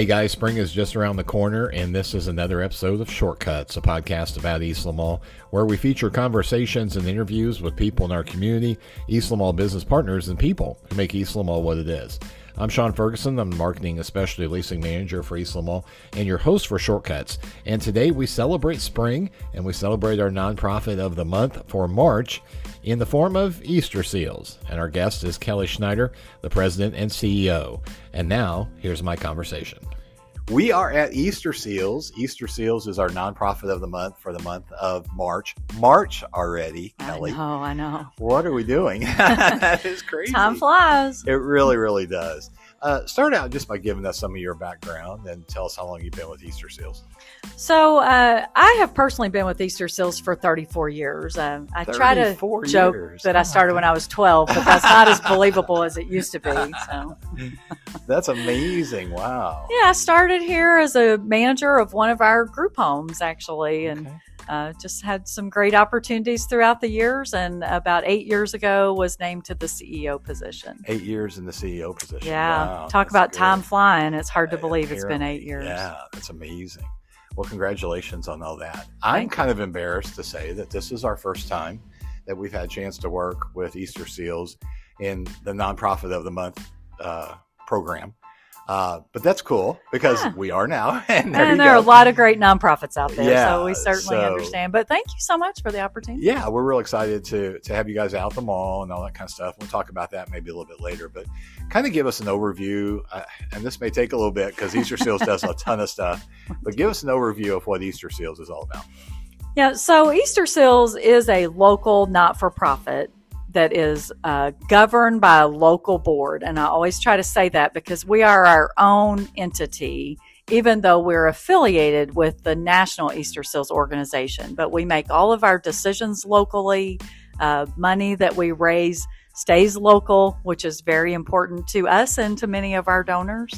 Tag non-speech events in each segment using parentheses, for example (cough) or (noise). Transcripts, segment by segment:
Hey guys, spring is just around the corner, and this is another episode of Shortcuts, a podcast about Eastland Mall, where we feature conversations and interviews with people in our community, Eastland Mall business partners, and people who make Eastland Mall what it is. I'm Sean Ferguson. I'm the marketing, especially leasing manager for Eastland Mall, and your host for Shortcuts. And today we celebrate spring, and we celebrate our nonprofit of the month for March in the form of Easter Seals. And our guest is Kelly Schneider, the president and CEO. And now, here's my conversation. We are at Easter Seals. Easter Seals is our nonprofit of the month for the month of March. March already, Kelly. Oh, I know. What are we doing? (laughs) that is crazy. Time flies. It really, really does. Uh, start out just by giving us some of your background and tell us how long you've been with Easter Seals. So, uh, I have personally been with Easter Seals for 34 years. Um, I try to joke years. that Oh I started when I was 12, but that's not as believable as it used to be. So, (laughs) That's amazing. Wow. yeah, I started here as a manager of one of our group homes, actually, and Okay. Uh, just had some great opportunities throughout the years. And about eight years ago, was named to the CEO position. Eight years in the CEO position. Yeah, Wow, talk about good. time flying. It's hard to believe it's been eight years. Yeah, that's amazing. Well, congratulations on all that. I'm Thank you. kind of embarrassed to say that this is our first time that we've had a chance to work with Easter Seals in the nonprofit of the month uh, program. Uh, but that's cool because Yeah. we are now, (laughs) and there and there are a lot of great nonprofits out there, Yeah, so we certainly so- understand. But thank you so much for the opportunity. yeah, we're real excited to to have you guys out the mall and all that kind of stuff. We'll talk about that maybe a little bit later, but kind of give us an overview. Uh, and this may take a little bit because Easter Seals does a ton of stuff, but give us an overview of what Easter Seals is all about. Yeah, so Easter Seals is a local not for profit that is uh, governed by a local board. And I always try to say that because we are our own entity, even though we're affiliated with the National Easter Seals organization. But we make all of our decisions locally. Uh, money that we raise stays local, which is very important to us and to many of our donors.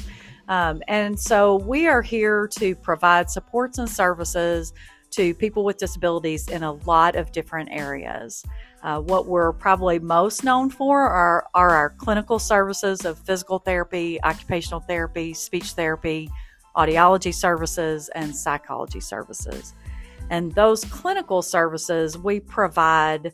Um, and so we are here to provide supports and services to people with disabilities in a lot of different areas. Uh, what we're probably most known for are, are our clinical services of physical therapy, occupational therapy, speech therapy, audiology services, and psychology services. And those clinical services we provide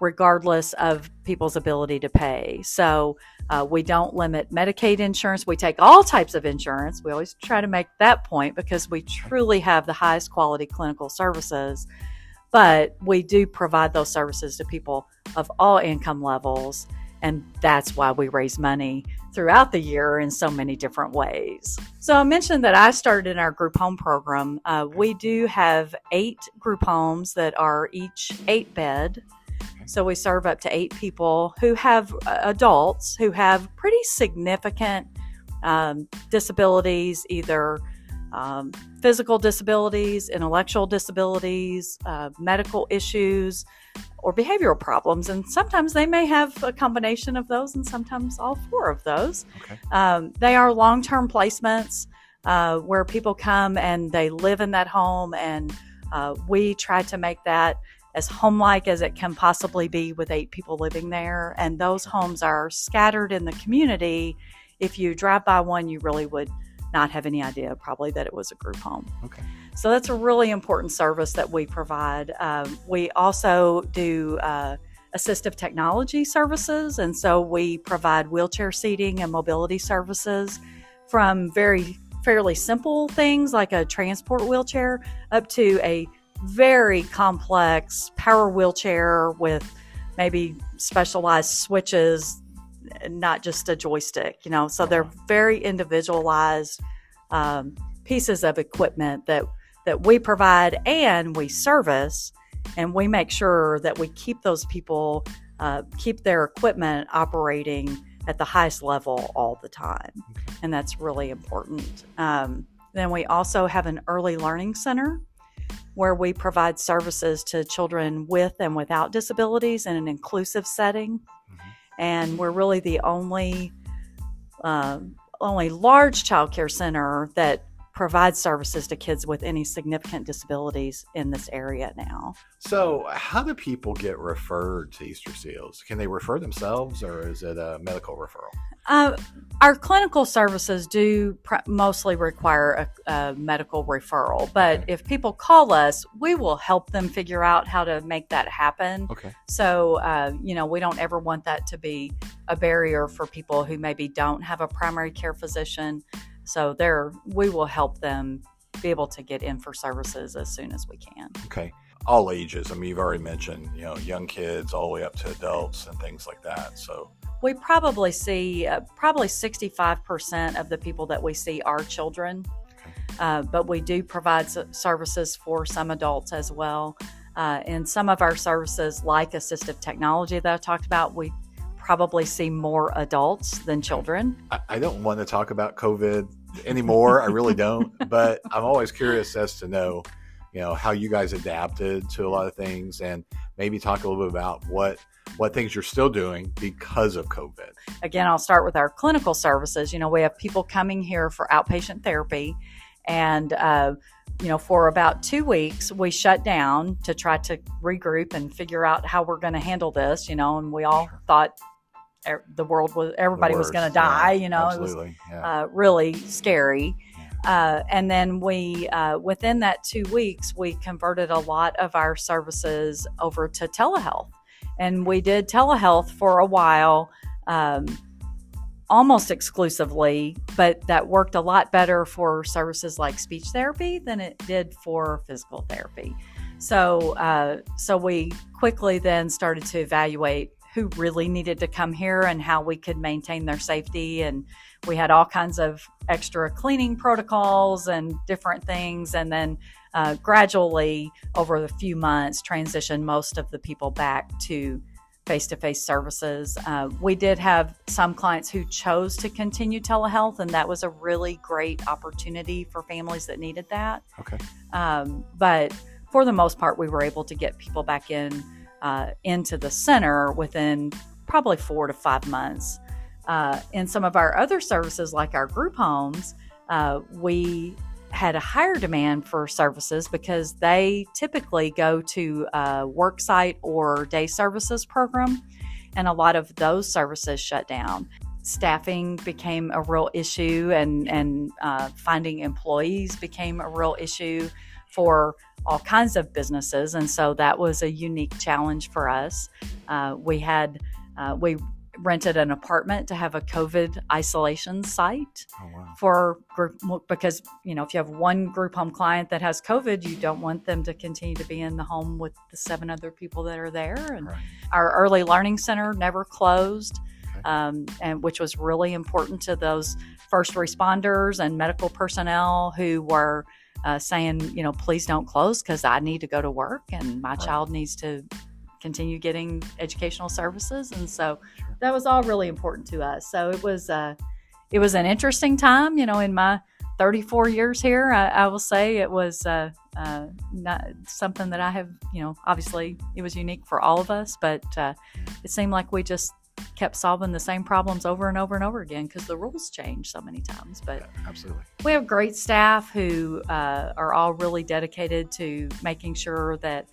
regardless of people's ability to pay. So uh, we don't limit Medicaid insurance. We take all types of insurance. We always try to make that point because we truly have the highest quality clinical services. But we do provide those services to people of all income levels. And that's why we raise money throughout the year in so many different ways. So I mentioned that I started in our group home program. Uh, we do have eight group homes that are each eight bed. So we serve up to eight people who have uh, adults who have pretty significant um, disabilities, either um, physical disabilities, intellectual disabilities, uh, medical issues, or behavioral problems. And sometimes they may have a combination of those, and sometimes all four of those. Okay. Um, they are long term placements uh, where people come and they live in that home, and uh, we try to make that as home like as it can possibly be with eight people living there. And those homes are scattered in the community. If you drive by one, you really would not have any idea probably that it was a group home. Okay. So that's a really important service that we provide. Um, we also do uh, assistive technology services, and so we provide wheelchair seating and mobility services from very fairly simple things like a transport wheelchair up to a very complex power wheelchair with maybe specialized switches, not just a joystick, you know. So they're very individualized um, pieces of equipment that that we provide and we service, and we make sure that we keep those people uh, keep their equipment operating at the highest level all the time, and that's really important. Um, then we also have an early learning center where we provide services to children with and without disabilities in an inclusive setting. And we're really the only um, only large child care center that provides services to kids with any significant disabilities in this area now. So, how do people get referred to Easter Seals? Can they refer themselves, or is it a medical referral? Uh, our clinical services do pr- mostly require a, a, medical referral, but Okay. if people call us, we will help them figure out how to make that happen. Okay. So, uh, you know, we don't ever want that to be a barrier for people who maybe don't have a primary care physician. So, there, we will help them be able to get in for services as soon as we can. Okay. All ages. I mean, you've already mentioned, you know, young kids all the way up to adults and things like that. So, We probably see uh, probably 65% of the people that we see are children, uh, but we do provide s- services for some adults as well. Uh, and some of our services, like assistive technology that I talked about, we probably see more adults than children. I, I don't want to talk about COVID anymore. I really don't. (laughs) But I'm always curious as to know, you know, how you guys adapted to a lot of things, and maybe talk a little bit about what what things you're still doing because of COVID. Again, I'll start with our clinical services. You know, we have people coming here for outpatient therapy, and uh, you know, for about two weeks, we shut down to try to regroup and figure out how we're going to handle this. You know, and we all Sure. thought er- the world was everybody was going to die. Yeah, you know, it was yeah. uh, really scary. Uh, and then we, uh, within that two weeks, we converted a lot of our services over to telehealth. And we did telehealth for a while, um, almost exclusively, but that worked a lot better for services like speech therapy than it did for physical therapy. So, uh, so we quickly then started to evaluate who really needed to come here and how we could maintain their safety. And we had all kinds of extra cleaning protocols and different things. And then uh, gradually over the few months transitioned most of the people back to face-to-face services. Uh, we did have some clients who chose to continue telehealth and that was a really great opportunity for families that needed that. Okay. um, but for the most part we were able to get people back in uh, into the center within probably four to five months uh, in some of our other services, like our group homes, uh, we had a higher demand for services because they typically go to a work site or day services program, and a lot of those services shut down. Staffing became a real issue, and and uh, finding employees became a real issue for all kinds of businesses, and so that was a unique challenge for us. Uh, we had uh, we rented an apartment to have a COVID isolation site Oh wow. for group because you know if you have one group home client that has COVID, you don't want them to continue to be in the home with the seven other people that are there. And Right. our early learning center never closed, Okay. um, and which was really important to those first responders and medical personnel who were. Uh, saying, you know, please don't close because I need to go to work and my Right. child needs to continue getting educational services. And so Sure. that was all really important to us. So it was uh, it was an interesting time. You know, in my 34 years here, I, I will say it was uh, uh, not something that I have. You know, obviously it was unique for all of us, but uh, it seemed like we just kept solving the same problems over and over and over again because the rules change so many times. But Yeah, absolutely. we have great staff who uh, are all really dedicated to making sure that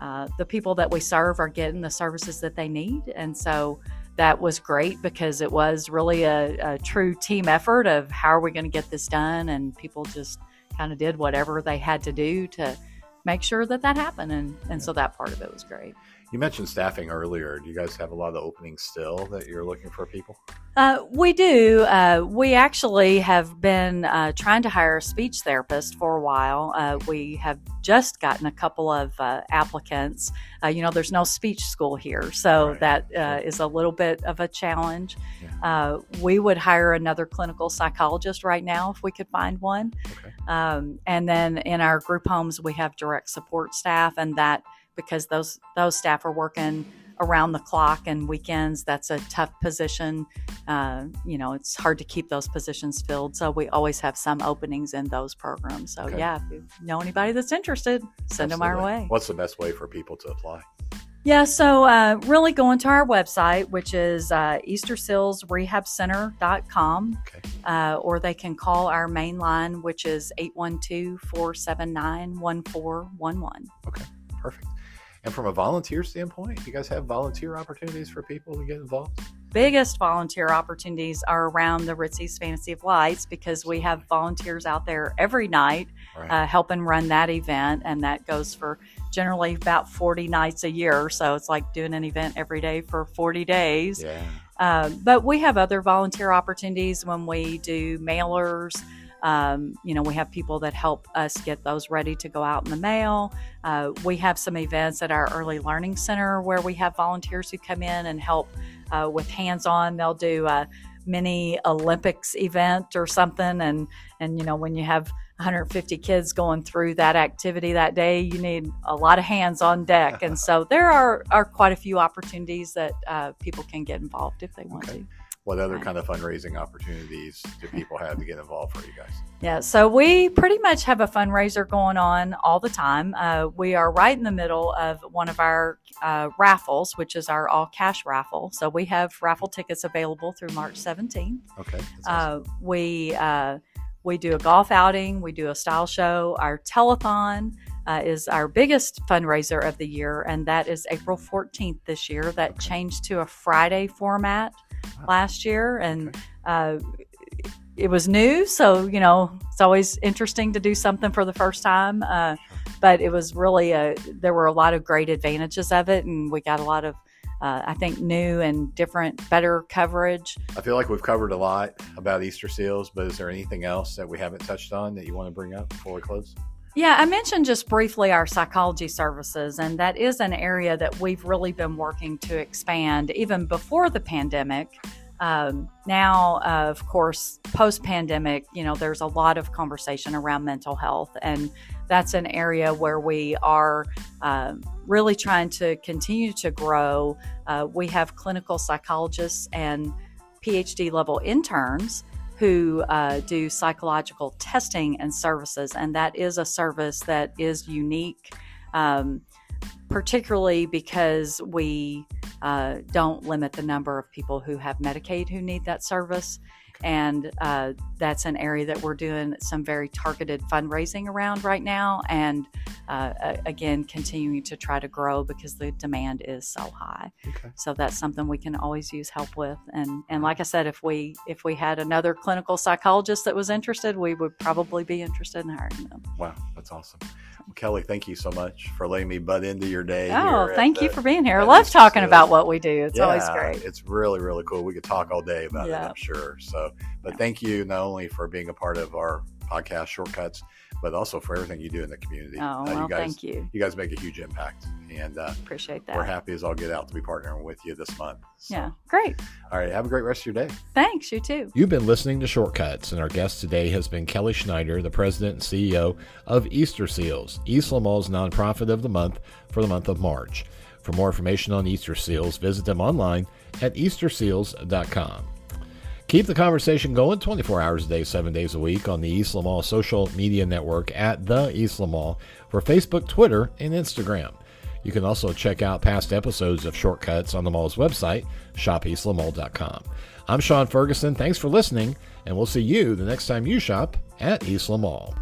uh, the people that we serve are getting the services that they need. And so that was great because it was really a, a true team effort of how are we going to get this done. And people just kind of did whatever they had to do to make sure that that happened. And, and so that part of it was great. You mentioned staffing earlier. Do you guys have a lot of openings still that you're looking for people? Uh, we do. Uh, we actually have been uh, trying to hire a speech therapist for a while. Uh, we have just gotten a couple of uh, applicants. Uh, you know, there's no speech school here, so Right. that uh, Sure. is a little bit of a challenge. Yeah. Uh, we would hire another clinical psychologist right now if we could find one. Okay. Um, and then in our group homes, we have direct support staff, and that because those those staff are working around the clock and weekends, that's a tough position. Uh, you know, it's hard to keep those positions filled. So we always have some openings in those programs. So Okay. yeah, if you know anybody that's interested, send them our way. What's the best way for people to apply? Yeah, so uh, really go into our website, which is uh, eastersealsrehabcenter.com, Okay. uh, or they can call our main line, which is 812 479 1411. Perfect. And from a volunteer standpoint, you guys have volunteer opportunities for people to get involved? Biggest volunteer opportunities are around the Ritzy's Fantasy of Lights because we have volunteers out there every night Right. uh, helping run that event, and that goes for generally about 40 nights a year. So it's like doing an event every day for 40 days. yeah. Um, but we have other volunteer opportunities when we do mailers. Um, you know, we have people that help us get those ready to go out in the mail. Uh, we have some events at our early learning center where we have volunteers who come in and help uh, with hands on. They'll do a mini Olympics event or something. And, and, you know, when you have 150 kids going through that activity that day, you need a lot of hands on deck. (laughs) And so there are, are quite a few opportunities that uh, people can get involved if they want Okay. to. What other Right. kind of fundraising opportunities do people have to get involved for you guys? Yeah, so we pretty much have a fundraiser going on all the time. Uh, we are right in the middle of one of our uh, raffles, which is our all cash raffle. So we have raffle tickets available through March 17th. Okay. awesome. Uh, we uh, we do a golf outing, we do a style show. Our telethon uh, is our biggest fundraiser of the year, and that is April 14th this year. That changed to a Friday format last year, and uh, it was new, so you know it's always interesting to do something for the first time. Uh, but it was really a there were a lot of great advantages of it, and we got a lot of uh, I think new and different, better coverage. I feel like we've covered a lot about Easter seals, but is there anything else that we haven't touched on that you want to bring up before we close? Yeah, I mentioned just briefly our psychology services, and that is an area that we've really been working to expand even before the pandemic. Um, now, uh, of course, post pandemic, you know, there's a lot of conversation around mental health, and that's an area where we are um, really trying to continue to grow. Uh, we have clinical psychologists and PhD level interns who uh, do psychological testing and services, and that is a service that is unique, um, particularly because we uh, don't limit the number of people who have Medicaid who need that service. And uh, that's an area that we're doing some very targeted fundraising around right now, and uh, again, continuing to try to grow because the demand is so high Okay. so that's something we can always use help with and and like i said if we if we had another clinical psychologist that was interested we would probably be interested in hiring them Wow, that's awesome. Well, Kelly, thank you so much for letting me butt into your day. oh thank you the- for being here i love talking about what we do it's always great It's really, really cool. We could talk all day about it, I'm sure. So, but thank you not only for being a part of our podcast shortcuts, but also for everything you do in the community. oh Uh, well you guys, thank you you guys make a huge impact, and uh, appreciate that. we're happy as all get out to be partnering with you this month. So, yeah great All right. Have a great rest of your day. thanks you too You've been listening to Shortcuts, and our guest today has been Kelly Schneider, the president and CEO of Easter Seals, Eastland Mall's nonprofit of the month for the month of March. For more information on Easter Seals, visit them online at easterseals.com. Keep the conversation going 24 hours a day, 7 days a week on the Eastland Mall social media network at The Eastland Mall for Facebook, Twitter, and Instagram. You can also check out past episodes of Shortcuts on the mall's website, shopeastlandmall.com. I'm Sean Ferguson. Thanks for listening, and we'll see you the next time you shop at Eastland Mall.